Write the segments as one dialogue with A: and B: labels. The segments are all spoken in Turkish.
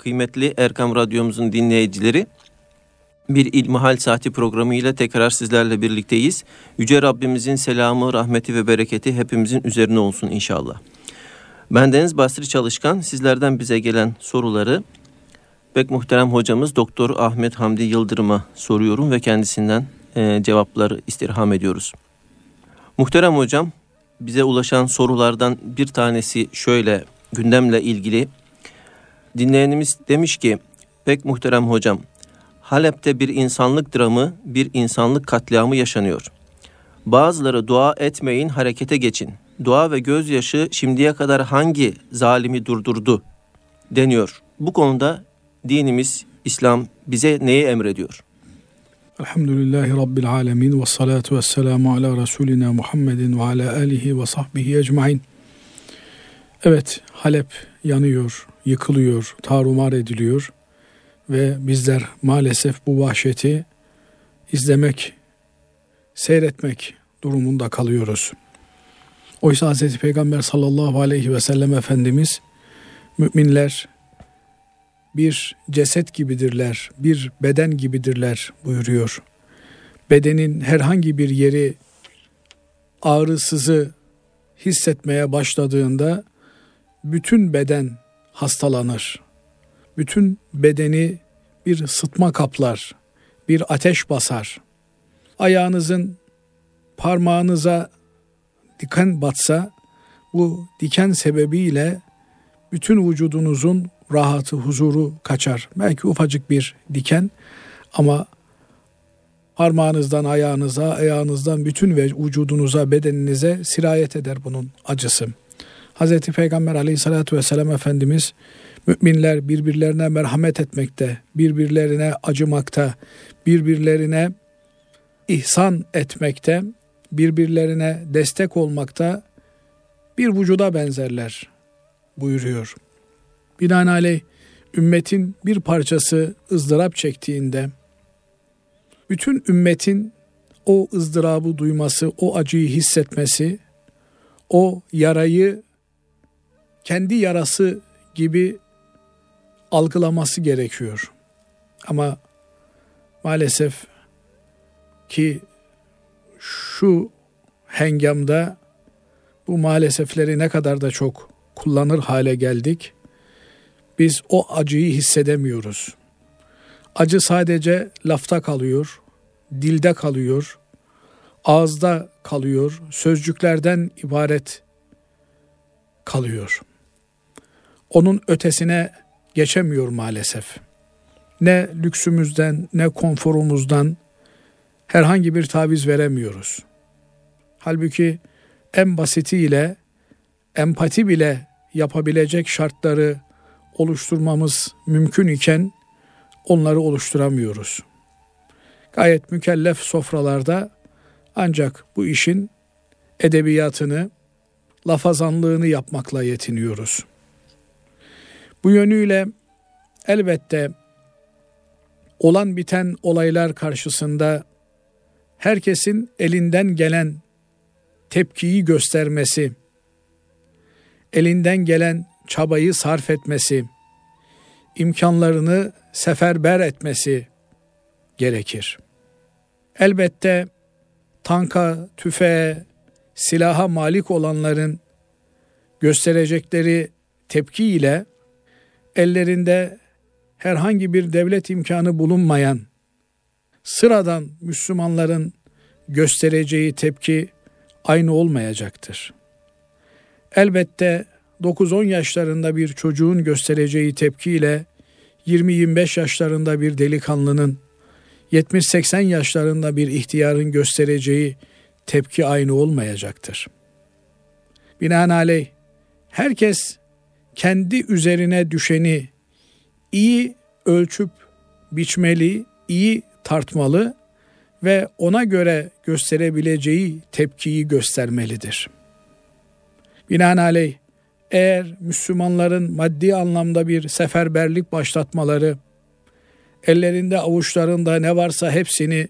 A: kıymetli Erkam Radyomuzun dinleyicileri. Bir İlmihal Saati programı ile tekrar sizlerle birlikteyiz. Yüce Rabbimizin selamı, rahmeti ve bereketi hepimizin üzerine olsun inşallah. Ben Deniz Basri Çalışkan. Sizlerden bize gelen soruları pek muhterem hocamız Doktor Ahmet Hamdi Yıldırım'a soruyorum ve kendisinden e, cevapları istirham ediyoruz. Muhterem hocam, bize ulaşan sorulardan bir tanesi şöyle gündemle ilgili. Dinleyenimiz demiş ki, pek muhterem hocam, Halep'te bir insanlık dramı, bir insanlık katliamı yaşanıyor. Bazıları dua etmeyin, harekete geçin. Dua ve gözyaşı şimdiye kadar hangi zalimi durdurdu deniyor. Bu konuda dinimiz, İslam bize neyi emrediyor?
B: Elhamdülillahi Rabbil alemin ve salatu ve selamu ala Resulina Muhammedin ve ala alihi ve sahbihi ecmain. Evet Halep yanıyor, yıkılıyor, tarumar ediliyor ve bizler maalesef bu vahşeti izlemek, seyretmek durumunda kalıyoruz. Oysa Hz. Peygamber sallallahu aleyhi ve sellem Efendimiz müminler bir ceset gibidirler, bir beden gibidirler buyuruyor. Bedenin herhangi bir yeri ağrısızı hissetmeye başladığında bütün beden hastalanır. Bütün bedeni bir sıtma kaplar, bir ateş basar. Ayağınızın parmağınıza diken batsa bu diken sebebiyle bütün vücudunuzun rahatı, huzuru kaçar. Belki ufacık bir diken ama parmağınızdan ayağınıza, ayağınızdan bütün ve vücudunuza, bedeninize sirayet eder bunun acısı. Hz. Peygamber aleyhissalatü vesselam Efendimiz müminler birbirlerine merhamet etmekte, birbirlerine acımakta, birbirlerine ihsan etmekte, birbirlerine destek olmakta bir vücuda benzerler buyuruyor. Binaenaleyh ümmetin bir parçası ızdırap çektiğinde bütün ümmetin o ızdırabı duyması, o acıyı hissetmesi, o yarayı kendi yarası gibi algılaması gerekiyor. Ama maalesef ki şu hengamda bu maalesefleri ne kadar da çok kullanır hale geldik biz o acıyı hissedemiyoruz. Acı sadece lafta kalıyor, dilde kalıyor, ağızda kalıyor, sözcüklerden ibaret kalıyor. Onun ötesine geçemiyor maalesef. Ne lüksümüzden ne konforumuzdan herhangi bir taviz veremiyoruz. Halbuki en basitiyle empati bile yapabilecek şartları oluşturmamız mümkün iken onları oluşturamıyoruz. Gayet mükellef sofralarda ancak bu işin edebiyatını, lafazanlığını yapmakla yetiniyoruz. Bu yönüyle elbette olan biten olaylar karşısında herkesin elinden gelen tepkiyi göstermesi, elinden gelen çabayı sarf etmesi, imkanlarını seferber etmesi gerekir. Elbette tanka, tüfeğe, silaha malik olanların gösterecekleri tepki ile ellerinde herhangi bir devlet imkanı bulunmayan sıradan Müslümanların göstereceği tepki aynı olmayacaktır. Elbette 9-10 yaşlarında bir çocuğun göstereceği tepkiyle 20-25 yaşlarında bir delikanlının 70-80 yaşlarında bir ihtiyarın göstereceği tepki aynı olmayacaktır. Binaenaleyh herkes kendi üzerine düşeni iyi ölçüp biçmeli, iyi tartmalı ve ona göre gösterebileceği tepkiyi göstermelidir. Binaenaleyh eğer Müslümanların maddi anlamda bir seferberlik başlatmaları, ellerinde avuçlarında ne varsa hepsini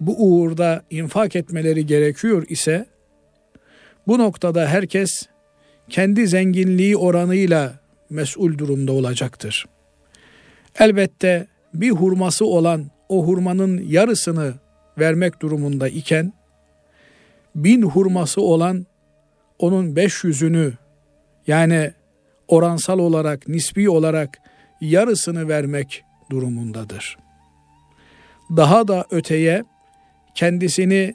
B: bu uğurda infak etmeleri gerekiyor ise, bu noktada herkes kendi zenginliği oranıyla mesul durumda olacaktır. elbette bir hurması olan o hurmanın yarısını vermek durumunda iken bin hurması olan onun beş yüzünü yani oransal olarak, nispi olarak yarısını vermek durumundadır. Daha da öteye kendisini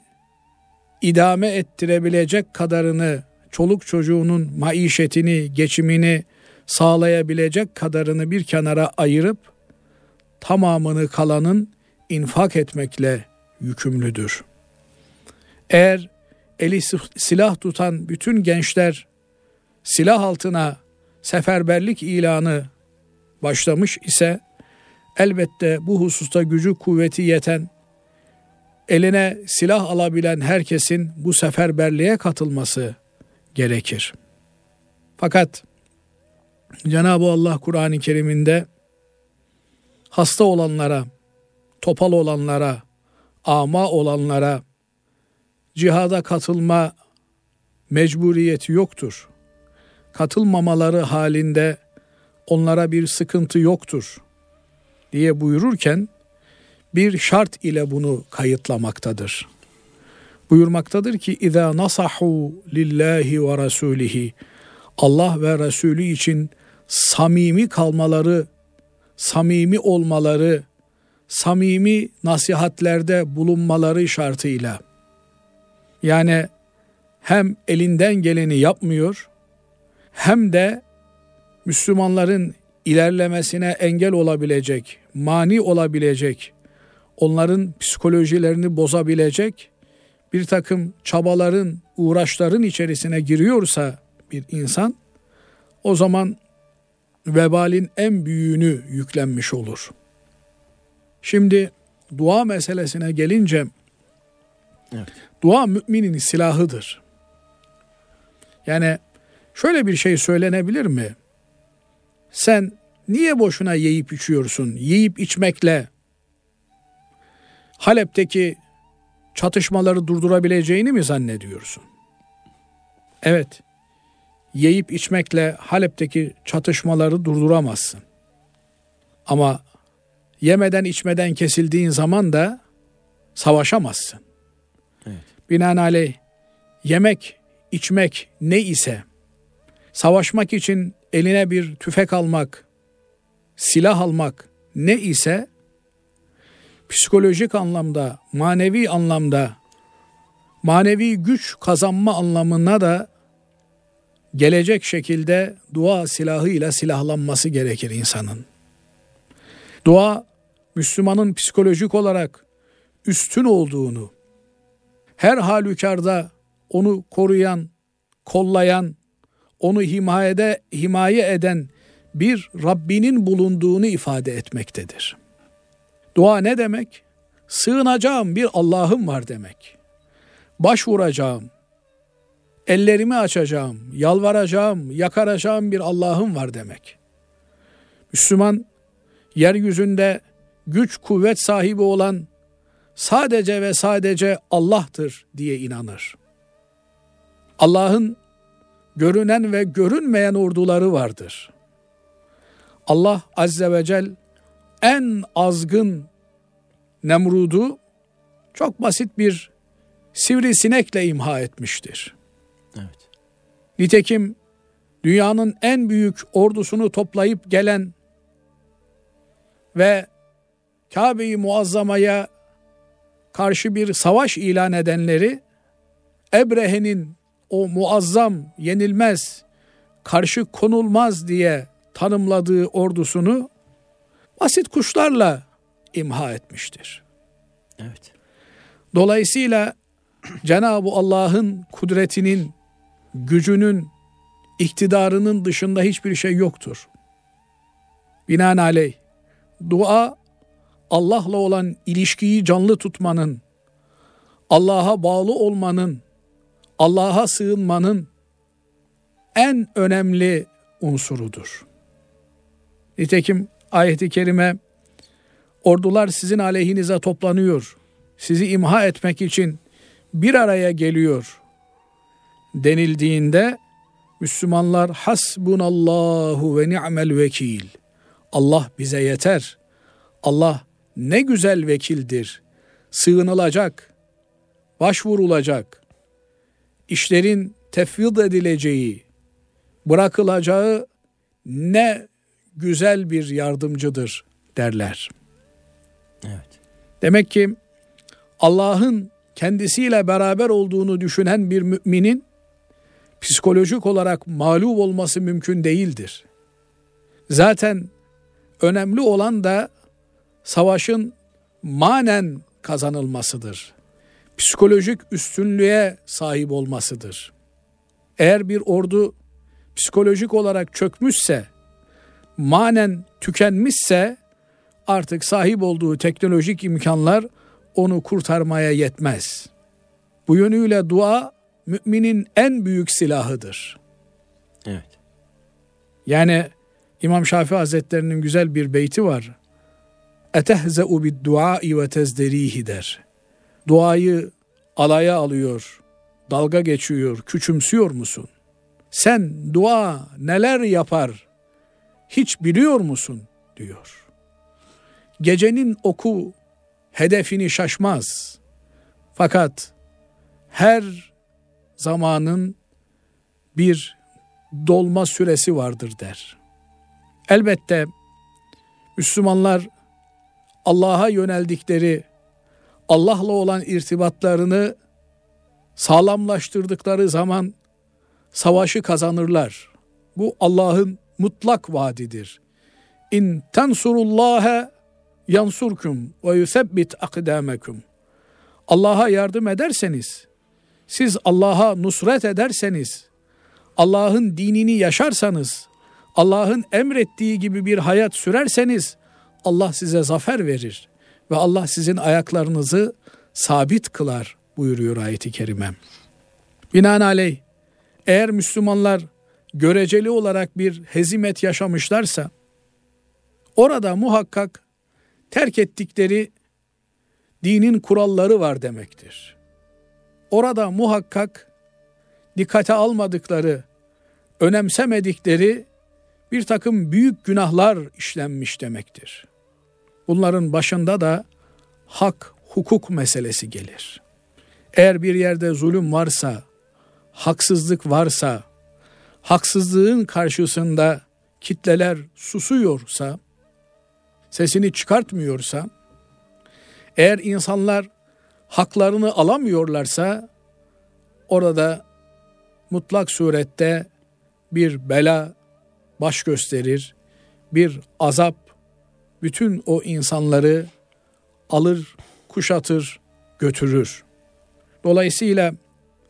B: idame ettirebilecek kadarını, çoluk çocuğunun maişetini, geçimini sağlayabilecek kadarını bir kenara ayırıp tamamını kalanın infak etmekle yükümlüdür. Eğer eli silah tutan bütün gençler silah altına seferberlik ilanı başlamış ise elbette bu hususta gücü kuvveti yeten eline silah alabilen herkesin bu seferberliğe katılması gerekir. Fakat Cenab-ı Allah Kur'an-ı Kerim'inde hasta olanlara, topal olanlara, ama olanlara cihada katılma mecburiyeti yoktur. Katılmamaları halinde onlara bir sıkıntı yoktur diye buyururken bir şart ile bunu kayıtlamaktadır. Buyurmaktadır ki nasahu lillahi ve rasulihi Allah ve Resulü için samimi kalmaları, samimi olmaları, samimi nasihatlerde bulunmaları şartıyla. Yani hem elinden geleni yapmıyor hem de Müslümanların ilerlemesine engel olabilecek, mani olabilecek, onların psikolojilerini bozabilecek bir takım çabaların, uğraşların içerisine giriyorsa bir insan o zaman vebalin en büyüğünü yüklenmiş olur. Şimdi dua meselesine gelince evet. dua müminin silahıdır. Yani şöyle bir şey söylenebilir mi? Sen niye boşuna yiyip içiyorsun? Yiyip içmekle Halep'teki çatışmaları durdurabileceğini mi zannediyorsun? Evet. Yiyip içmekle Halep'teki çatışmaları durduramazsın. Ama yemeden içmeden kesildiğin zaman da savaşamazsın. Evet. Binaenaleyh yemek, içmek ne ise savaşmak için eline bir tüfek almak, silah almak ne ise psikolojik anlamda, manevi anlamda, manevi güç kazanma anlamına da gelecek şekilde dua silahıyla silahlanması gerekir insanın. Dua Müslümanın psikolojik olarak üstün olduğunu, her halükarda onu koruyan, kollayan, onu himayede himaye eden bir Rabbinin bulunduğunu ifade etmektedir. Dua ne demek? Sığınacağım bir Allah'ım var demek. Başvuracağım, ellerimi açacağım, yalvaracağım, yakaracağım bir Allah'ım var demek. Müslüman yeryüzünde güç kuvvet sahibi olan sadece ve sadece Allah'tır diye inanır. Allah'ın görünen ve görünmeyen orduları vardır. Allah azze ve cel en azgın Nemrud'u çok basit bir sivrisinekle imha etmiştir. Evet. Nitekim dünyanın en büyük ordusunu toplayıp gelen ve Kabe-i Muazzama'ya karşı bir savaş ilan edenleri Ebrehe'nin o muazzam, yenilmez, karşı konulmaz diye tanımladığı ordusunu basit kuşlarla imha etmiştir. Evet. Dolayısıyla Cenab-ı Allah'ın kudretinin, gücünün, iktidarının dışında hiçbir şey yoktur. Binaenaleyh dua Allah'la olan ilişkiyi canlı tutmanın, Allah'a bağlı olmanın, Allah'a sığınmanın en önemli unsurudur. Nitekim ayeti kerime ordular sizin aleyhinize toplanıyor. Sizi imha etmek için bir araya geliyor denildiğinde Müslümanlar hasbunallahu ve ni'mel vekil. Allah bize yeter. Allah ne güzel vekildir. Sığınılacak, başvurulacak, işlerin tefvid edileceği, bırakılacağı ne güzel bir yardımcıdır derler.
A: Evet.
B: Demek ki Allah'ın kendisiyle beraber olduğunu düşünen bir müminin psikolojik olarak mağlup olması mümkün değildir. Zaten önemli olan da savaşın manen kazanılmasıdır. Psikolojik üstünlüğe sahip olmasıdır. Eğer bir ordu psikolojik olarak çökmüşse, manen tükenmişse artık sahip olduğu teknolojik imkanlar onu kurtarmaya yetmez. Bu yönüyle dua müminin en büyük silahıdır.
A: Evet.
B: Yani İmam Şafii Hazretlerinin güzel bir beyti var. Etehze'u bid duai ve tezderihi der. Duayı alaya alıyor, dalga geçiyor, küçümsüyor musun? Sen dua neler yapar hiç biliyor musun diyor. Gecenin oku hedefini şaşmaz. Fakat her zamanın bir dolma süresi vardır der. Elbette Müslümanlar Allah'a yöneldikleri Allah'la olan irtibatlarını sağlamlaştırdıkları zaman savaşı kazanırlar. Bu Allah'ın mutlak vaadidir. İn tensurullaha yansurkum ve yusebbit akdamekum. Allah'a yardım ederseniz, siz Allah'a nusret ederseniz, Allah'ın dinini yaşarsanız, Allah'ın emrettiği gibi bir hayat sürerseniz Allah size zafer verir ve Allah sizin ayaklarınızı sabit kılar buyuruyor ayeti kerime. Binaenaleyh eğer Müslümanlar göreceli olarak bir hezimet yaşamışlarsa orada muhakkak terk ettikleri dinin kuralları var demektir. Orada muhakkak dikkate almadıkları, önemsemedikleri bir takım büyük günahlar işlenmiş demektir. Bunların başında da hak, hukuk meselesi gelir. Eğer bir yerde zulüm varsa, haksızlık varsa, haksızlığın karşısında kitleler susuyorsa, sesini çıkartmıyorsa, eğer insanlar haklarını alamıyorlarsa, orada mutlak surette bir bela baş gösterir, bir azap bütün o insanları alır, kuşatır, götürür. Dolayısıyla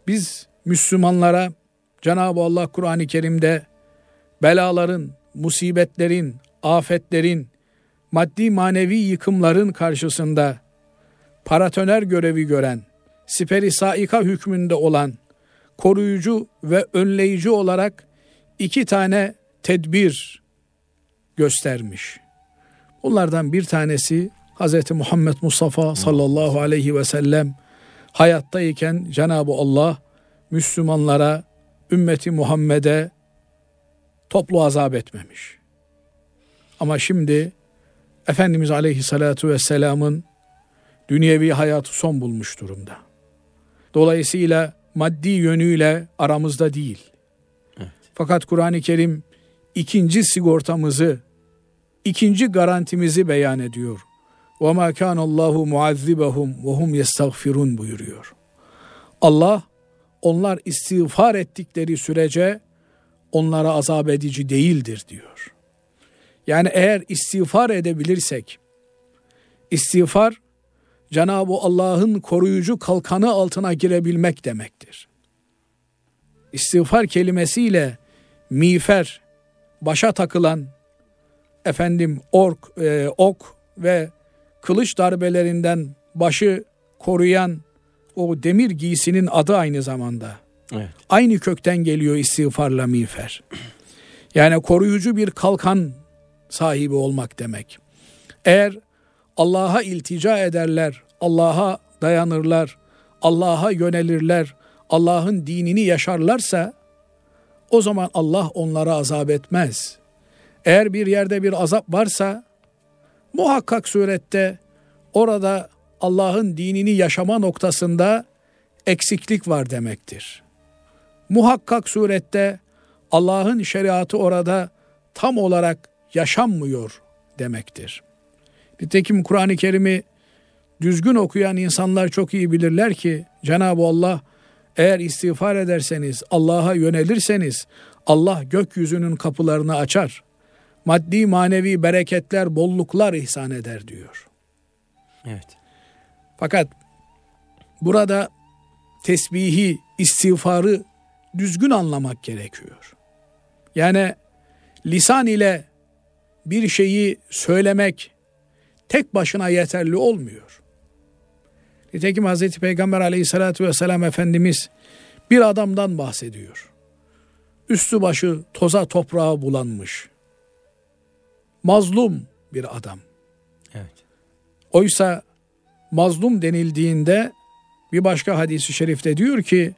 B: biz Müslümanlara Cenab-ı Allah Kur'an-ı Kerim'de belaların, musibetlerin, afetlerin, maddi manevi yıkımların karşısında paratoner görevi gören, siperi saika hükmünde olan, koruyucu ve önleyici olarak iki tane tedbir göstermiş. Bunlardan bir tanesi Hz. Muhammed Mustafa sallallahu aleyhi ve sellem hayattayken Cenab-ı Allah Müslümanlara, ümmeti Muhammed'e toplu azap etmemiş. Ama şimdi Efendimiz Aleyhisselatü Vesselam'ın dünyevi hayatı son bulmuş durumda. Dolayısıyla maddi yönüyle aramızda değil. Evet. Fakat Kur'an-ı Kerim ikinci sigortamızı, ikinci garantimizi beyan ediyor. وَمَا كَانَ اللّٰهُ مُعَذِّبَهُمْ وَهُمْ يَسْتَغْفِرُونَ buyuruyor. Allah onlar istiğfar ettikleri sürece onlara azap edici değildir diyor. Yani eğer istiğfar edebilirsek, istiğfar Cenab-ı Allah'ın koruyucu kalkanı altına girebilmek demektir. İstiğfar kelimesiyle miğfer, başa takılan efendim ork, e, ok ve kılıç darbelerinden başı koruyan o demir giysinin adı aynı zamanda. Evet. Aynı kökten geliyor istiğfarla miğfer. Yani koruyucu bir kalkan sahibi olmak demek. Eğer Allah'a iltica ederler, Allah'a dayanırlar, Allah'a yönelirler, Allah'ın dinini yaşarlarsa o zaman Allah onlara azap etmez. Eğer bir yerde bir azap varsa muhakkak surette orada Allah'ın dinini yaşama noktasında eksiklik var demektir. Muhakkak surette Allah'ın şeriatı orada tam olarak yaşanmıyor demektir. Nitekim Kur'an-ı Kerim'i düzgün okuyan insanlar çok iyi bilirler ki Cenab-ı Allah eğer istiğfar ederseniz, Allah'a yönelirseniz Allah gökyüzünün kapılarını açar. Maddi manevi bereketler, bolluklar ihsan eder diyor.
A: Evet.
B: Fakat burada tesbihi, istiğfarı düzgün anlamak gerekiyor. Yani lisan ile bir şeyi söylemek tek başına yeterli olmuyor. Nitekim Hazreti Peygamber aleyhissalatü vesselam Efendimiz bir adamdan bahsediyor. Üstü başı toza toprağa bulanmış. Mazlum bir adam.
A: Evet.
B: Oysa mazlum denildiğinde bir başka hadisi şerifte diyor ki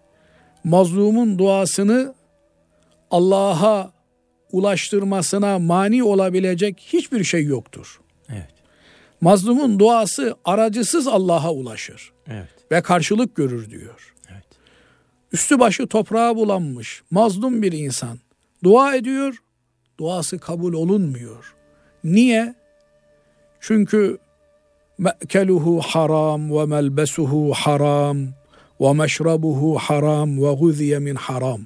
B: mazlumun duasını Allah'a ulaştırmasına mani olabilecek hiçbir şey yoktur.
A: Evet.
B: Mazlumun duası aracısız Allah'a ulaşır
A: Evet.
B: ve karşılık görür diyor.
A: Evet.
B: Üstü başı toprağa bulanmış mazlum bir insan dua ediyor, duası kabul olunmuyor. Niye? Çünkü melbesuhu haram ve meşrabuhu haram ve guziye min haram.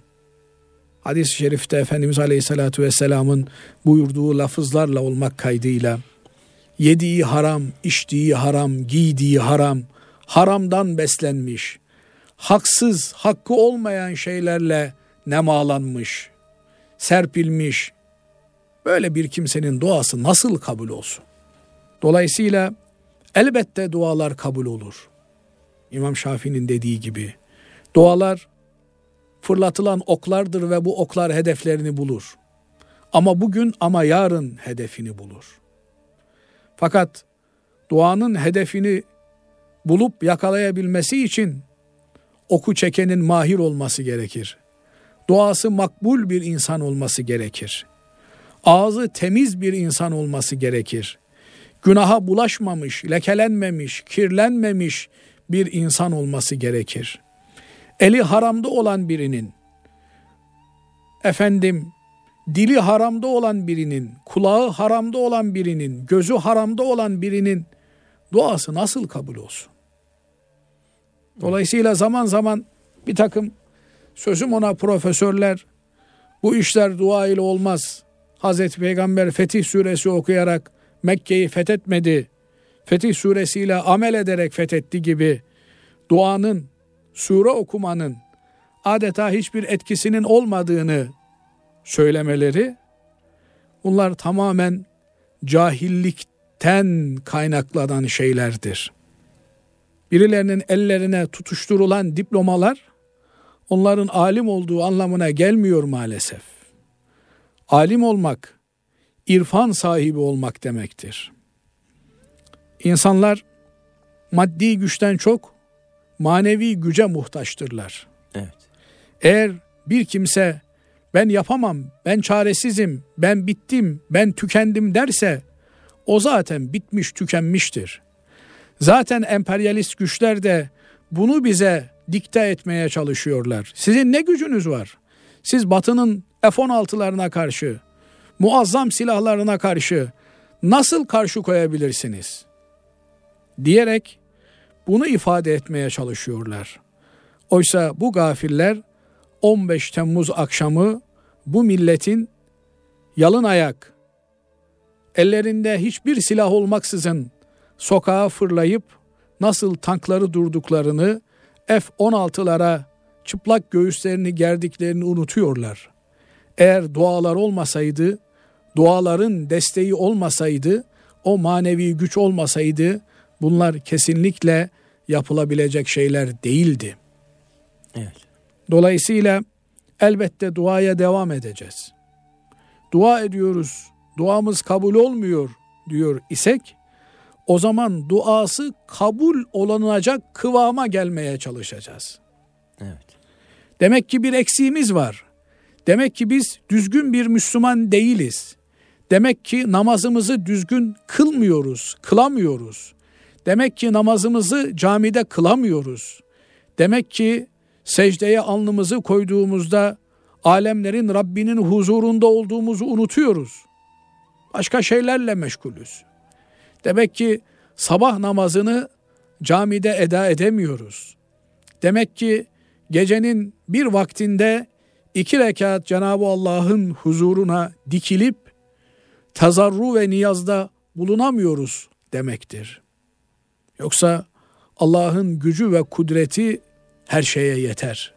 B: Hadis-i şerifte Efendimiz Aleyhisselatü Vesselam'ın buyurduğu lafızlarla olmak kaydıyla yediği haram, içtiği haram, giydiği haram, haramdan beslenmiş, haksız, hakkı olmayan şeylerle nemalanmış, serpilmiş, böyle bir kimsenin duası nasıl kabul olsun? Dolayısıyla elbette dualar kabul olur. İmam Şafii'nin dediği gibi dualar fırlatılan oklardır ve bu oklar hedeflerini bulur. Ama bugün ama yarın hedefini bulur. Fakat duanın hedefini bulup yakalayabilmesi için oku çekenin mahir olması gerekir. Duası makbul bir insan olması gerekir. Ağzı temiz bir insan olması gerekir. Günaha bulaşmamış, lekelenmemiş, kirlenmemiş bir insan olması gerekir. Eli haramda olan birinin, efendim dili haramda olan birinin, kulağı haramda olan birinin, gözü haramda olan birinin duası nasıl kabul olsun? Dolayısıyla zaman zaman bir takım sözüm ona profesörler bu işler dua ile olmaz. Hazreti Peygamber Fetih suresi okuyarak Mekke'yi fethetmedi. Fetih suresiyle amel ederek fethetti gibi duanın, sure okumanın adeta hiçbir etkisinin olmadığını söylemeleri bunlar tamamen cahillikten kaynaklanan şeylerdir. Birilerinin ellerine tutuşturulan diplomalar onların alim olduğu anlamına gelmiyor maalesef. Alim olmak, irfan sahibi olmak demektir. İnsanlar maddi güçten çok manevi güce muhtaçtırlar.
A: Evet.
B: Eğer bir kimse ben yapamam, ben çaresizim, ben bittim, ben tükendim derse o zaten bitmiş, tükenmiştir. Zaten emperyalist güçler de bunu bize dikte etmeye çalışıyorlar. Sizin ne gücünüz var? Siz Batı'nın F-16'larına karşı, muazzam silahlarına karşı nasıl karşı koyabilirsiniz? Diyerek bunu ifade etmeye çalışıyorlar. Oysa bu gafiller 15 Temmuz akşamı bu milletin yalın ayak, ellerinde hiçbir silah olmaksızın sokağa fırlayıp nasıl tankları durduklarını, F-16'lara çıplak göğüslerini gerdiklerini unutuyorlar. Eğer dualar olmasaydı, duaların desteği olmasaydı, o manevi güç olmasaydı bunlar kesinlikle yapılabilecek şeyler değildi.
A: Evet.
B: Dolayısıyla elbette duaya devam edeceğiz. Dua ediyoruz, duamız kabul olmuyor diyor isek o zaman duası kabul olunacak kıvama gelmeye çalışacağız.
A: Evet.
B: Demek ki bir eksiğimiz var. Demek ki biz düzgün bir Müslüman değiliz. Demek ki namazımızı düzgün kılmıyoruz, kılamıyoruz. Demek ki namazımızı camide kılamıyoruz. Demek ki secdeye alnımızı koyduğumuzda alemlerin Rabbinin huzurunda olduğumuzu unutuyoruz. Başka şeylerle meşgulüz. Demek ki sabah namazını camide eda edemiyoruz. Demek ki gecenin bir vaktinde iki rekat Cenab-ı Allah'ın huzuruna dikilip tazarru ve niyazda bulunamıyoruz demektir. Yoksa Allah'ın gücü ve kudreti her şeye yeter.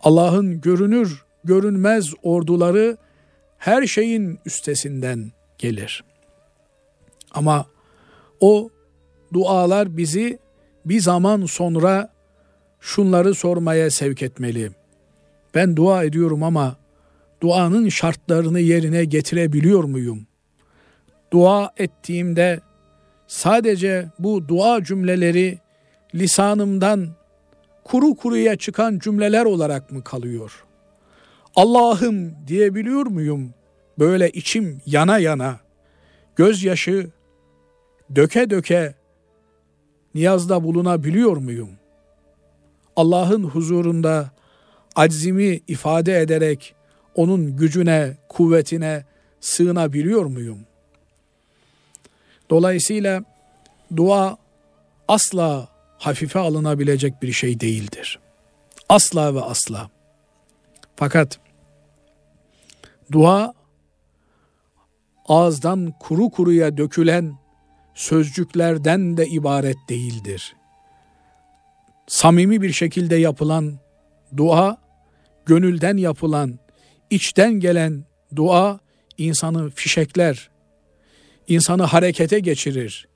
B: Allah'ın görünür, görünmez orduları her şeyin üstesinden gelir. Ama o dualar bizi bir zaman sonra şunları sormaya sevk etmeli. Ben dua ediyorum ama duanın şartlarını yerine getirebiliyor muyum? Dua ettiğimde sadece bu dua cümleleri lisanımdan kuru kuruya çıkan cümleler olarak mı kalıyor? Allah'ım diyebiliyor muyum? Böyle içim yana yana, gözyaşı döke döke niyazda bulunabiliyor muyum? Allah'ın huzurunda aczimi ifade ederek onun gücüne, kuvvetine sığınabiliyor muyum? Dolayısıyla dua asla hafife alınabilecek bir şey değildir. Asla ve asla. Fakat dua ağızdan kuru kuruya dökülen sözcüklerden de ibaret değildir. Samimi bir şekilde yapılan dua, gönülden yapılan, içten gelen dua insanı fişekler, insanı harekete geçirir,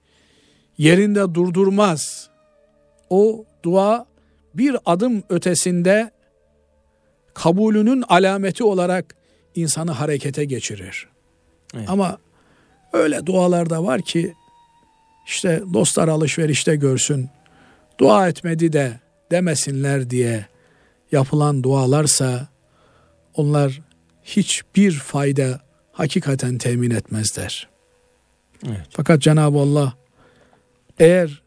B: yerinde durdurmaz. O dua bir adım ötesinde kabulünün alameti olarak insanı harekete geçirir. Evet. Ama öyle dualar da var ki işte dostlar alışverişte görsün, dua etmedi de demesinler diye yapılan dualarsa onlar hiçbir fayda hakikaten temin etmezler. Evet. Fakat Cenab-ı Allah eğer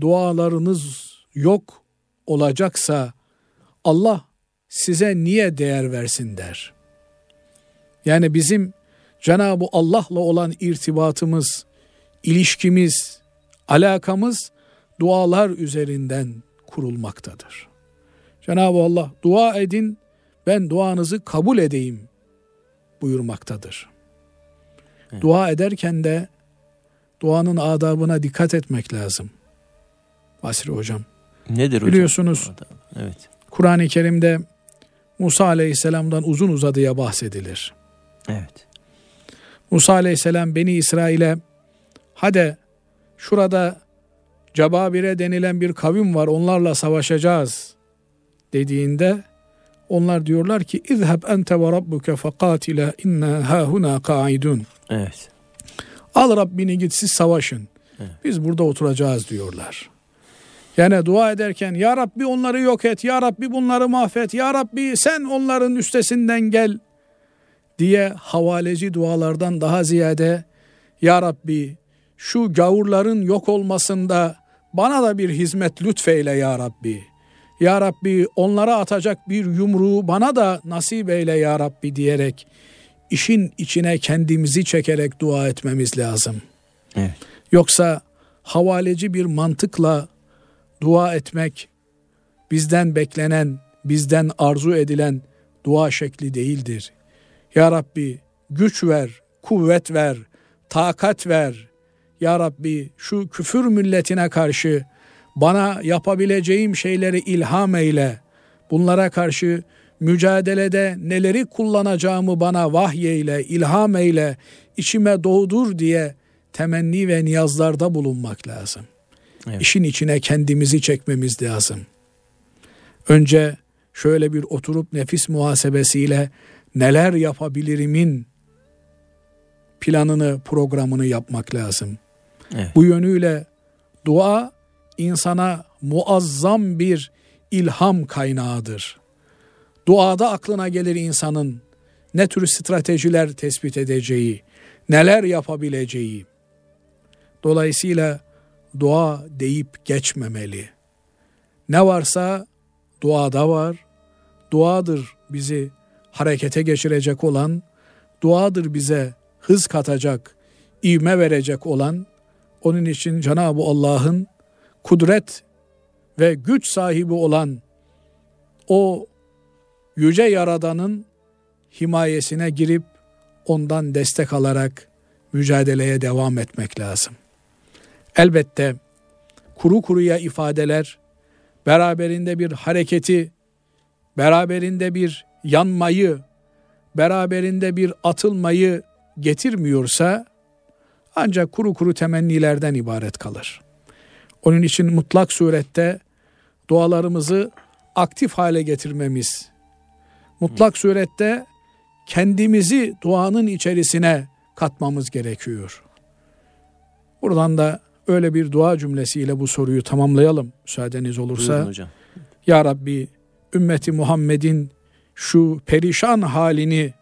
B: dualarınız yok olacaksa Allah size niye değer versin der. Yani bizim Cenab-ı Allah'la olan irtibatımız, ilişkimiz, alakamız dualar üzerinden kurulmaktadır. Cenab-ı Allah dua edin ben duanızı kabul edeyim buyurmaktadır. Evet. Dua ederken de duanın adabına dikkat etmek lazım. Basri hocam.
A: Nedir hocam?
B: Biliyorsunuz. Evet. Kur'an-ı Kerim'de Musa Aleyhisselam'dan uzun uzadıya bahsedilir.
A: Evet.
B: Musa Aleyhisselam Beni İsrail'e hadi şurada Cebabire denilen bir kavim var onlarla savaşacağız dediğinde onlar diyorlar ki izheb ente ve rabbuke fekatile inna hahuna kaidun.
A: Evet.
B: Al Rabbini git siz savaşın. Evet. Biz burada oturacağız diyorlar. Yani dua ederken ya Rabbi onları yok et, ya Rabbi bunları mahvet, ya Rabbi sen onların üstesinden gel diye havaleci dualardan daha ziyade ya Rabbi şu gavurların yok olmasında bana da bir hizmet lütfeyle ya Rabbi. Ya Rabbi onlara atacak bir yumruğu bana da nasip eyle ya Rabbi diyerek işin içine kendimizi çekerek dua etmemiz lazım.
A: Evet.
B: Yoksa havaleci bir mantıkla dua etmek bizden beklenen, bizden arzu edilen dua şekli değildir. Ya Rabbi güç ver, kuvvet ver, takat ver. Ya Rabbi şu küfür milletine karşı bana yapabileceğim şeyleri ilham eyle. Bunlara karşı mücadelede neleri kullanacağımı bana vahyeyle, ilham eyle, içime doğdur diye temenni ve niyazlarda bulunmak lazım. Evet. İşin içine kendimizi çekmemiz lazım. Önce şöyle bir oturup nefis muhasebesiyle neler yapabilirimin planını, programını yapmak lazım. Evet. Bu yönüyle dua insana muazzam bir ilham kaynağıdır. Duada aklına gelir insanın ne tür stratejiler tespit edeceği, neler yapabileceği. Dolayısıyla dua deyip geçmemeli. Ne varsa duada var. Duadır bizi harekete geçirecek olan, duadır bize hız katacak, ivme verecek olan, onun için Cenab-ı Allah'ın kudret ve güç sahibi olan o yüce yaradanın himayesine girip ondan destek alarak mücadeleye devam etmek lazım. Elbette kuru kuruya ifadeler beraberinde bir hareketi, beraberinde bir yanmayı, beraberinde bir atılmayı getirmiyorsa ancak kuru kuru temennilerden ibaret kalır. Onun için mutlak surette dualarımızı aktif hale getirmemiz, mutlak surette kendimizi duanın içerisine katmamız gerekiyor. Buradan da öyle bir dua cümlesiyle bu soruyu tamamlayalım müsaadeniz olursa.
A: Buyurun hocam.
B: Ya Rabbi ümmeti Muhammed'in şu perişan halini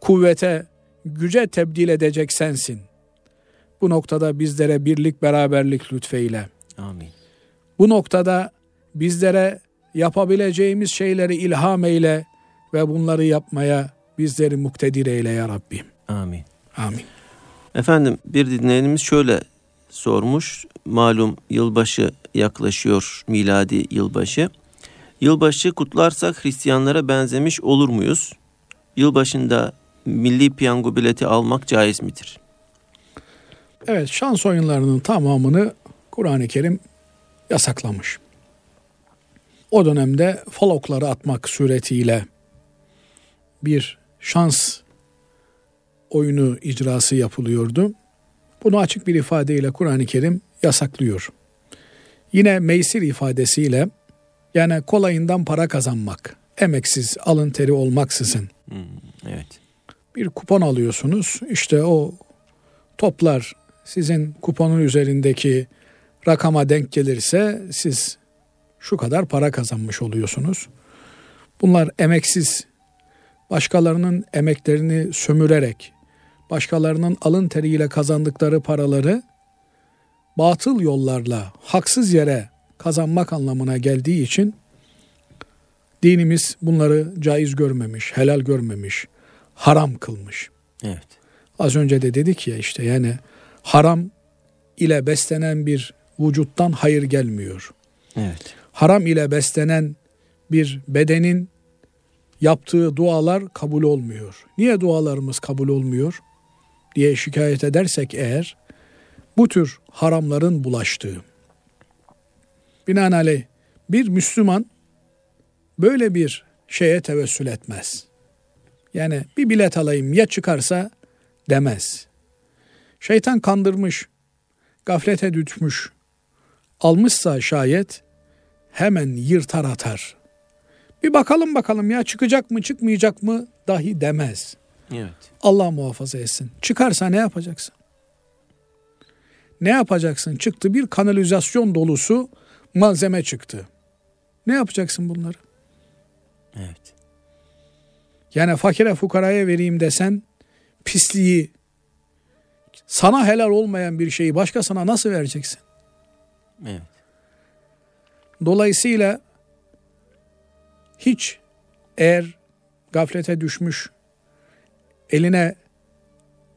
B: kuvvete, güce tebdil edecek sensin. Bu noktada bizlere birlik beraberlik lütfeyle.
A: Amin.
B: Bu noktada bizlere yapabileceğimiz şeyleri ilham eyle ve bunları yapmaya bizleri muktedir eyle ya Rabbi.
A: Amin.
B: Amin.
A: Efendim bir dinleyenimiz şöyle sormuş. Malum yılbaşı yaklaşıyor miladi yılbaşı. Yılbaşı kutlarsak Hristiyanlara benzemiş olur muyuz? Yılbaşında milli piyango bileti almak caiz midir?
B: Evet şans oyunlarının tamamını Kur'an-ı Kerim yasaklamış. O dönemde falokları atmak suretiyle bir şans oyunu icrası yapılıyordu. Bunu açık bir ifadeyle Kur'an-ı Kerim yasaklıyor. Yine meysir ifadesiyle yani kolayından para kazanmak, emeksiz, alın teri olmaksızın
A: Hmm, evet.
B: bir kupon alıyorsunuz. İşte o toplar sizin kuponun üzerindeki rakama denk gelirse siz şu kadar para kazanmış oluyorsunuz. Bunlar emeksiz başkalarının emeklerini sömürerek başkalarının alın teriyle kazandıkları paraları batıl yollarla haksız yere kazanmak anlamına geldiği için dinimiz bunları caiz görmemiş, helal görmemiş, haram kılmış.
A: Evet.
B: Az önce de dedik ya işte yani haram ile beslenen bir vücuttan hayır gelmiyor.
A: Evet.
B: Haram ile beslenen bir bedenin yaptığı dualar kabul olmuyor. Niye dualarımız kabul olmuyor diye şikayet edersek eğer bu tür haramların bulaştığı. Binaenaleyh bir Müslüman böyle bir şeye tevessül etmez. Yani bir bilet alayım ya çıkarsa demez. Şeytan kandırmış, gaflete düşmüş, almışsa şayet hemen yırtar atar. Bir bakalım bakalım ya çıkacak mı çıkmayacak mı dahi demez.
A: Evet.
B: Allah muhafaza etsin. Çıkarsa ne yapacaksın? Ne yapacaksın? Çıktı bir kanalizasyon dolusu malzeme çıktı. Ne yapacaksın bunları?
A: Evet.
B: Yani fakire fukaraya vereyim desen pisliği sana helal olmayan bir şeyi başkasına nasıl vereceksin?
A: Evet.
B: Dolayısıyla hiç eğer gaflete düşmüş, eline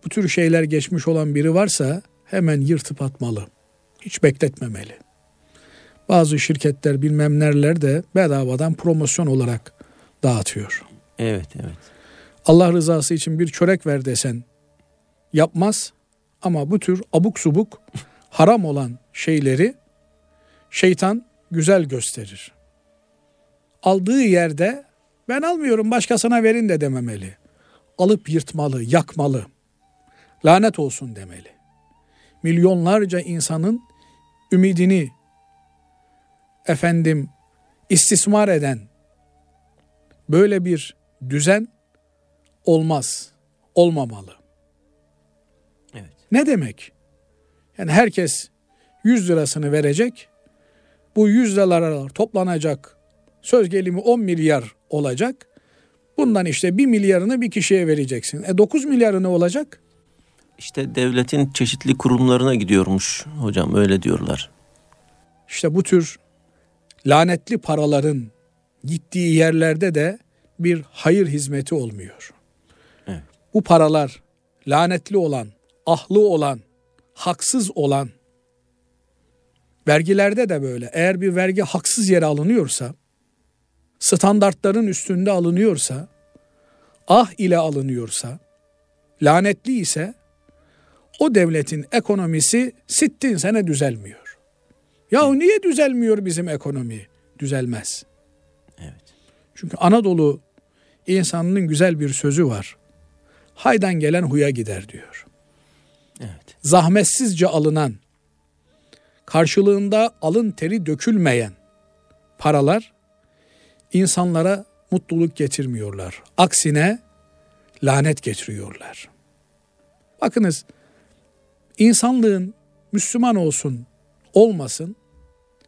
B: bu tür şeyler geçmiş olan biri varsa hemen yırtıp atmalı. Hiç bekletmemeli. Bazı şirketler bilmem nereler de bedavadan promosyon olarak dağıtıyor.
A: Evet, evet.
B: Allah rızası için bir çörek ver desen yapmaz ama bu tür abuk subuk haram olan şeyleri şeytan güzel gösterir. Aldığı yerde ben almıyorum başkasına verin de dememeli. Alıp yırtmalı, yakmalı. Lanet olsun demeli. Milyonlarca insanın ümidini efendim istismar eden böyle bir düzen olmaz, olmamalı. Ne demek? Yani herkes 100 lirasını verecek. Bu 100 liralar toplanacak. Söz gelimi 10 milyar olacak. Bundan işte 1 milyarını bir kişiye vereceksin. E 9 milyarı ne olacak?
A: işte devletin çeşitli kurumlarına gidiyormuş hocam öyle diyorlar.
B: İşte bu tür lanetli paraların gittiği yerlerde de bir hayır hizmeti olmuyor. Evet. Bu paralar lanetli olan, ahlı olan, haksız olan vergilerde de böyle. Eğer bir vergi haksız yere alınıyorsa, standartların üstünde alınıyorsa, ah ile alınıyorsa, lanetli ise o devletin ekonomisi sittin sene düzelmiyor. Ya niye düzelmiyor bizim ekonomi? Düzelmez. Evet. Çünkü Anadolu insanının güzel bir sözü var. Haydan gelen huya gider diyor. Zahmetsizce alınan, karşılığında alın teri dökülmeyen paralar insanlara mutluluk getirmiyorlar. Aksine lanet getiriyorlar. Bakınız insanlığın Müslüman olsun olmasın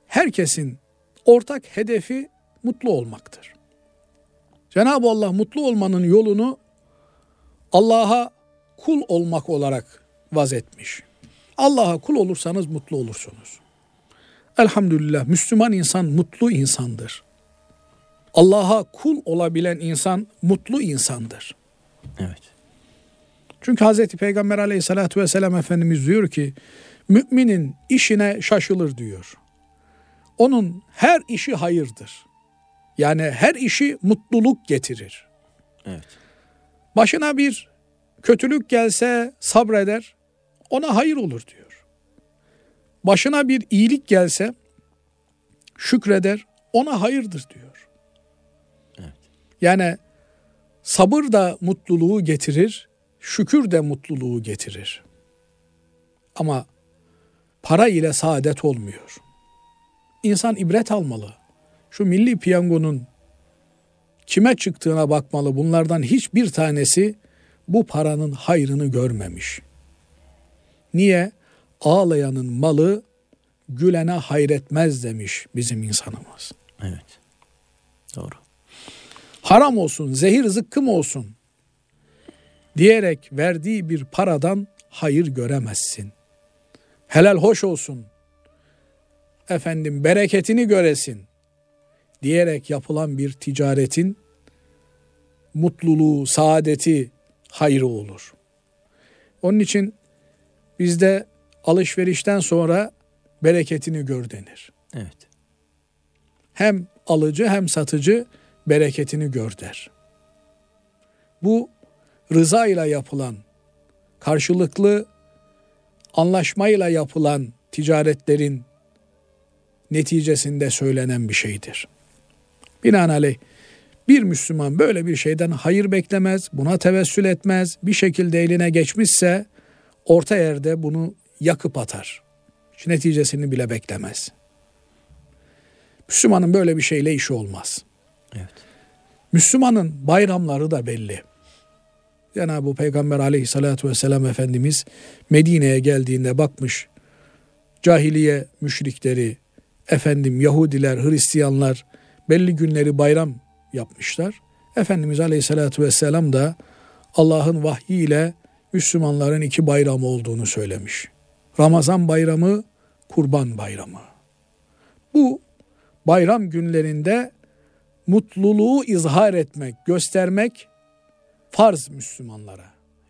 B: herkesin ortak hedefi mutlu olmaktır. Cenab-ı Allah mutlu olmanın yolunu Allah'a kul olmak olarak vazetmiş. Allah'a kul olursanız mutlu olursunuz. Elhamdülillah Müslüman insan mutlu insandır. Allah'a kul olabilen insan mutlu insandır.
A: Evet.
B: Çünkü Hazreti Peygamber aleyhissalatü vesselam Efendimiz diyor ki müminin işine şaşılır diyor. Onun her işi hayırdır. Yani her işi mutluluk getirir.
A: Evet.
B: Başına bir kötülük gelse sabreder, ona hayır olur diyor. Başına bir iyilik gelse şükreder, ona hayırdır diyor.
A: Evet.
B: Yani sabır da mutluluğu getirir, şükür de mutluluğu getirir. Ama para ile saadet olmuyor. İnsan ibret almalı. Şu milli piyangonun kime çıktığına bakmalı. Bunlardan hiçbir tanesi bu paranın hayrını görmemiş. Niye? Ağlayanın malı gülene hayretmez demiş bizim insanımız.
A: Evet. Doğru.
B: Haram olsun, zehir zıkkım olsun diyerek verdiği bir paradan hayır göremezsin. Helal hoş olsun. Efendim bereketini göresin diyerek yapılan bir ticaretin mutluluğu, saadeti, hayrı olur. Onun için bizde alışverişten sonra bereketini gör denir.
A: Evet.
B: Hem alıcı hem satıcı bereketini gör der. Bu rıza ile yapılan, karşılıklı anlaşmayla yapılan ticaretlerin neticesinde söylenen bir şeydir. Binaenaleyh bir Müslüman böyle bir şeyden hayır beklemez, buna tevessül etmez. Bir şekilde eline geçmişse orta yerde bunu yakıp atar. Hiç neticesini bile beklemez. Müslümanın böyle bir şeyle işi olmaz.
A: Evet.
B: Müslümanın bayramları da belli. Cenab-ı Peygamber aleyhissalatü vesselam Efendimiz Medine'ye geldiğinde bakmış cahiliye müşrikleri, efendim Yahudiler, Hristiyanlar belli günleri bayram yapmışlar. Efendimiz Aleyhisselatü Vesselam da Allah'ın vahyiyle Müslümanların iki bayramı olduğunu söylemiş. Ramazan bayramı, kurban bayramı. Bu bayram günlerinde mutluluğu izhar etmek, göstermek farz Müslümanlara.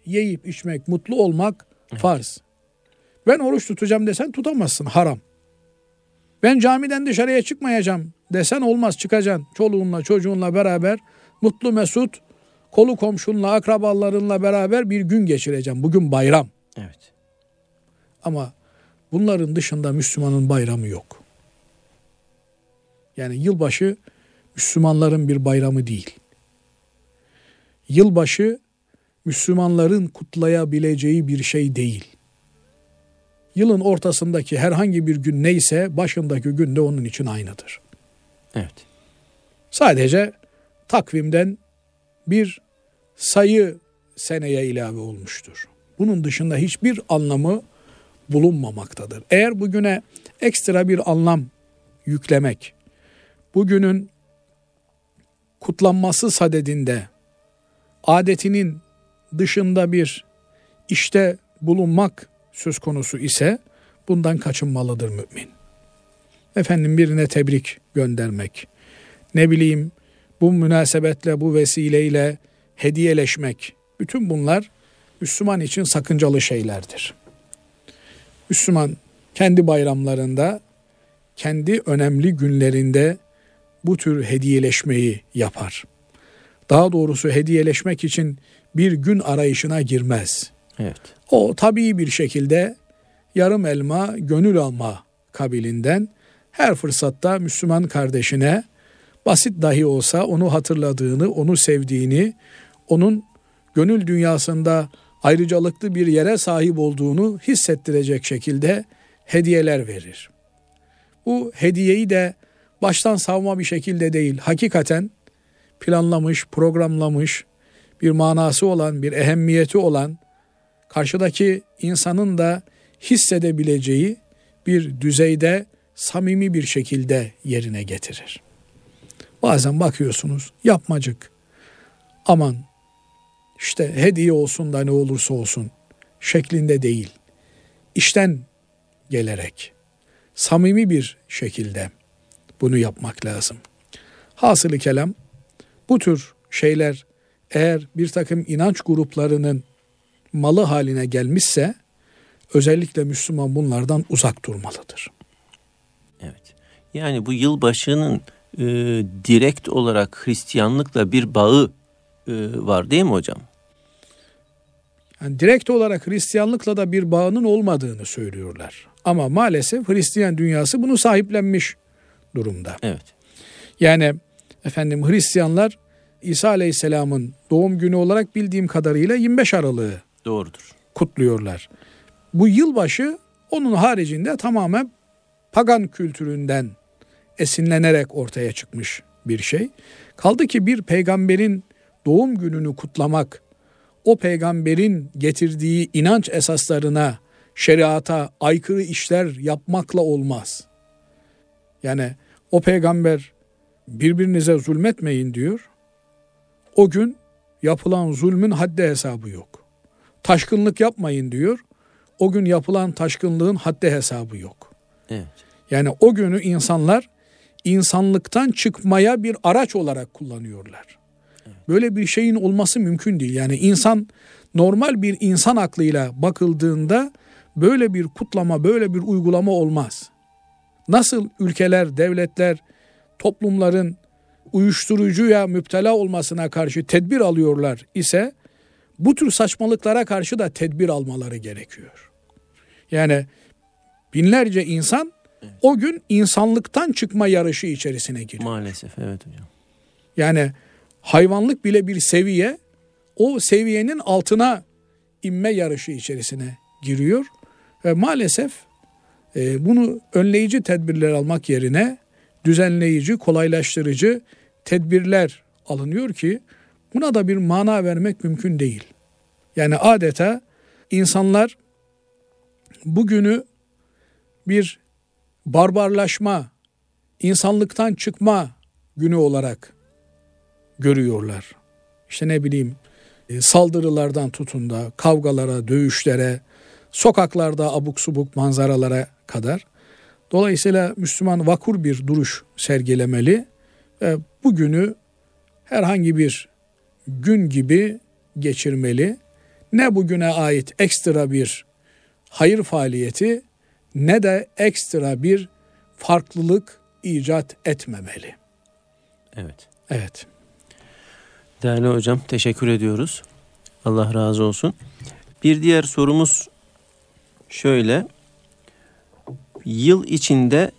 B: Yiyip içmek, mutlu olmak farz. Ben oruç tutacağım desen tutamazsın, haram. Ben camiden dışarıya çıkmayacağım desen olmaz çıkacaksın. Çoluğunla çocuğunla beraber mutlu mesut kolu komşunla akrabalarınla beraber bir gün geçireceğim. Bugün bayram.
A: Evet.
B: Ama bunların dışında Müslümanın bayramı yok. Yani yılbaşı Müslümanların bir bayramı değil. Yılbaşı Müslümanların kutlayabileceği bir şey değil. Yılın ortasındaki herhangi bir gün neyse başındaki gün de onun için aynıdır.
A: Evet.
B: Sadece takvimden bir sayı seneye ilave olmuştur. Bunun dışında hiçbir anlamı bulunmamaktadır. Eğer bugüne ekstra bir anlam yüklemek, bugünün kutlanması sadedinde adetinin dışında bir işte bulunmak söz konusu ise bundan kaçınmalıdır mümin. Efendim birine tebrik göndermek, ne bileyim bu münasebetle, bu vesileyle hediyeleşmek, bütün bunlar Müslüman için sakıncalı şeylerdir. Müslüman kendi bayramlarında, kendi önemli günlerinde bu tür hediyeleşmeyi yapar. Daha doğrusu hediyeleşmek için bir gün arayışına girmez.
A: Evet.
B: O tabii bir şekilde yarım elma, gönül alma kabilinden her fırsatta Müslüman kardeşine basit dahi olsa onu hatırladığını, onu sevdiğini, onun gönül dünyasında ayrıcalıklı bir yere sahip olduğunu hissettirecek şekilde hediyeler verir. Bu hediyeyi de baştan savma bir şekilde değil, hakikaten planlamış, programlamış, bir manası olan, bir ehemmiyeti olan, karşıdaki insanın da hissedebileceği bir düzeyde samimi bir şekilde yerine getirir. Bazen bakıyorsunuz yapmacık. Aman işte hediye olsun da ne olursa olsun şeklinde değil. İşten gelerek samimi bir şekilde bunu yapmak lazım. Hasılı kelam bu tür şeyler eğer bir takım inanç gruplarının malı haline gelmişse özellikle Müslüman bunlardan uzak durmalıdır.
A: Evet. Yani bu yılbaşının e, direkt olarak Hristiyanlıkla bir bağı e, var değil mi hocam?
B: Yani direkt olarak Hristiyanlıkla da bir bağının olmadığını söylüyorlar. Ama maalesef Hristiyan dünyası bunu sahiplenmiş durumda.
A: Evet.
B: Yani efendim Hristiyanlar İsa Aleyhisselam'ın doğum günü olarak bildiğim kadarıyla 25 Aralık'ı
A: Doğrudur.
B: kutluyorlar. Bu yılbaşı onun haricinde tamamen pagan kültüründen esinlenerek ortaya çıkmış bir şey. Kaldı ki bir peygamberin doğum gününü kutlamak o peygamberin getirdiği inanç esaslarına, şeriata aykırı işler yapmakla olmaz. Yani o peygamber birbirinize zulmetmeyin diyor. O gün yapılan zulmün haddi hesabı yok. Taşkınlık yapmayın diyor. O gün yapılan taşkınlığın haddi hesabı yok.
A: Evet.
B: Yani o günü insanlar insanlıktan çıkmaya bir araç olarak kullanıyorlar. Böyle bir şeyin olması mümkün değil. Yani insan normal bir insan aklıyla bakıldığında böyle bir kutlama, böyle bir uygulama olmaz. Nasıl ülkeler, devletler, toplumların uyuşturucuya müptela olmasına karşı tedbir alıyorlar ise bu tür saçmalıklara karşı da tedbir almaları gerekiyor. Yani binlerce insan o gün insanlıktan çıkma yarışı içerisine giriyor.
A: Maalesef evet hocam.
B: Yani hayvanlık bile bir seviye o seviyenin altına inme yarışı içerisine giriyor. Ve maalesef e, bunu önleyici tedbirler almak yerine düzenleyici, kolaylaştırıcı tedbirler alınıyor ki buna da bir mana vermek mümkün değil. Yani adeta insanlar bugünü bir barbarlaşma, insanlıktan çıkma günü olarak görüyorlar. İşte ne bileyim e, saldırılardan tutun da kavgalara, dövüşlere, sokaklarda abuk subuk manzaralara kadar. Dolayısıyla Müslüman vakur bir duruş sergilemeli ve bugünü herhangi bir gün gibi geçirmeli. Ne bugüne ait ekstra bir hayır faaliyeti ne de ekstra bir farklılık icat etmemeli.
A: Evet.
B: Evet.
A: Değerli hocam teşekkür ediyoruz. Allah razı olsun. Bir diğer sorumuz şöyle. Yıl içinde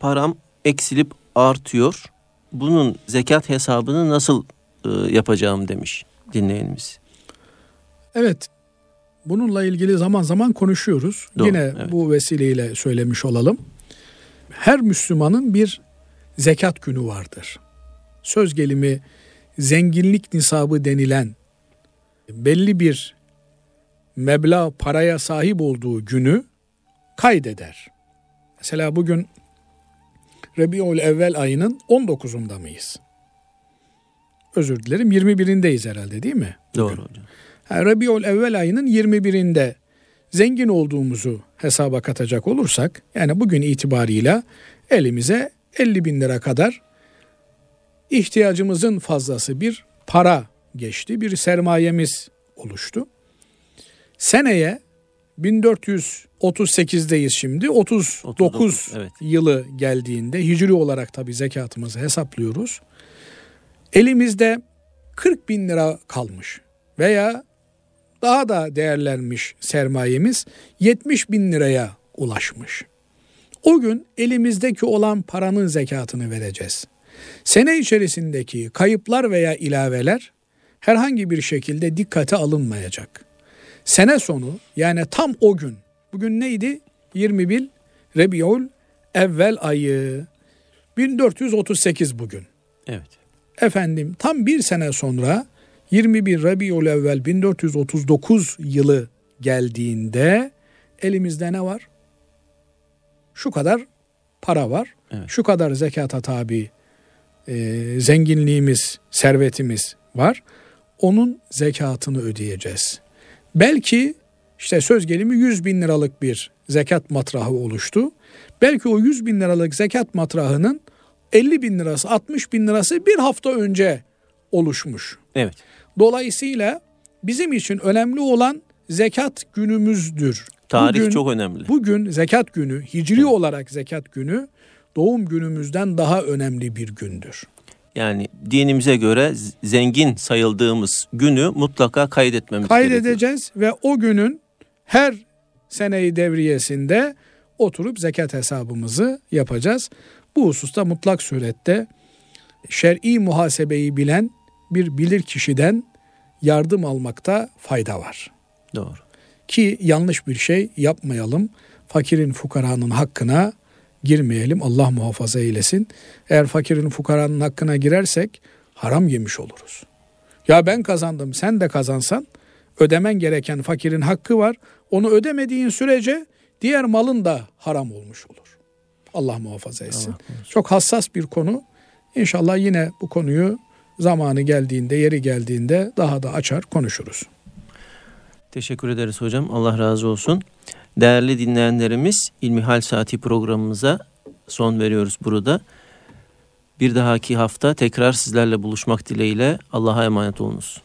A: param eksilip artıyor. Bunun zekat hesabını nasıl e, yapacağım demiş dinleyenimiz.
B: Evet. Bununla ilgili zaman zaman konuşuyoruz.
A: Doğru,
B: Yine
A: evet.
B: bu vesileyle söylemiş olalım. Her Müslümanın bir zekat günü vardır. Söz gelimi zenginlik nisabı denilen belli bir meblağ paraya sahip olduğu günü kaydeder. Mesela bugün Rabiul Evvel ayının 19'unda mıyız? Özür dilerim 21'indeyiz herhalde değil mi?
A: Doğru hocam.
B: Rabiul Evvel ayının 21'inde zengin olduğumuzu hesaba katacak olursak yani bugün itibarıyla elimize 50 bin lira kadar ihtiyacımızın fazlası bir para geçti. Bir sermayemiz oluştu. Seneye 1438'deyiz şimdi. 39, 39 evet. yılı geldiğinde hicri olarak tabi zekatımızı hesaplıyoruz. Elimizde 40 bin lira kalmış veya daha da değerlenmiş sermayemiz 70 bin liraya ulaşmış. O gün elimizdeki olan paranın zekatını vereceğiz. Sene içerisindeki kayıplar veya ilaveler herhangi bir şekilde dikkate alınmayacak. Sene sonu yani tam o gün, bugün neydi? 21 Rebiul evvel ayı 1438 bugün.
A: Evet.
B: Efendim tam bir sene sonra 21 Rabiul evvel 1439 yılı geldiğinde elimizde ne var? Şu kadar para var. Evet. Şu kadar zekata tabi e, zenginliğimiz, servetimiz var. Onun zekatını ödeyeceğiz. Belki işte söz gelimi 100 bin liralık bir zekat matrahı oluştu. Belki o 100 bin liralık zekat matrahının 50 bin lirası, 60 bin lirası bir hafta önce oluşmuş.
A: Evet.
B: Dolayısıyla bizim için önemli olan zekat günümüzdür.
A: Tarih bugün, çok önemli.
B: Bugün zekat günü, hicri evet. olarak zekat günü doğum günümüzden daha önemli bir gündür.
A: Yani dinimize göre zengin sayıldığımız günü mutlaka kaydetmemiz
B: Kaydedeceğiz gerekiyor. ve o günün her seneyi devriyesinde oturup zekat hesabımızı yapacağız. Bu hususta mutlak surette şer'i muhasebeyi bilen bir bilir kişiden yardım almakta fayda var.
A: Doğru.
B: Ki yanlış bir şey yapmayalım. Fakirin fukaranın hakkına girmeyelim. Allah muhafaza eylesin. Eğer fakirin fukaranın hakkına girersek haram yemiş oluruz. Ya ben kazandım sen de kazansan ödemen gereken fakirin hakkı var. Onu ödemediğin sürece diğer malın da haram olmuş olur. Allah muhafaza etsin. Allah Çok hassas bir konu. İnşallah yine bu konuyu zamanı geldiğinde, yeri geldiğinde daha da açar konuşuruz.
A: Teşekkür ederiz hocam. Allah razı olsun. Değerli dinleyenlerimiz İlmihal Saati programımıza son veriyoruz burada. Bir dahaki hafta tekrar sizlerle buluşmak dileğiyle Allah'a emanet olunuz.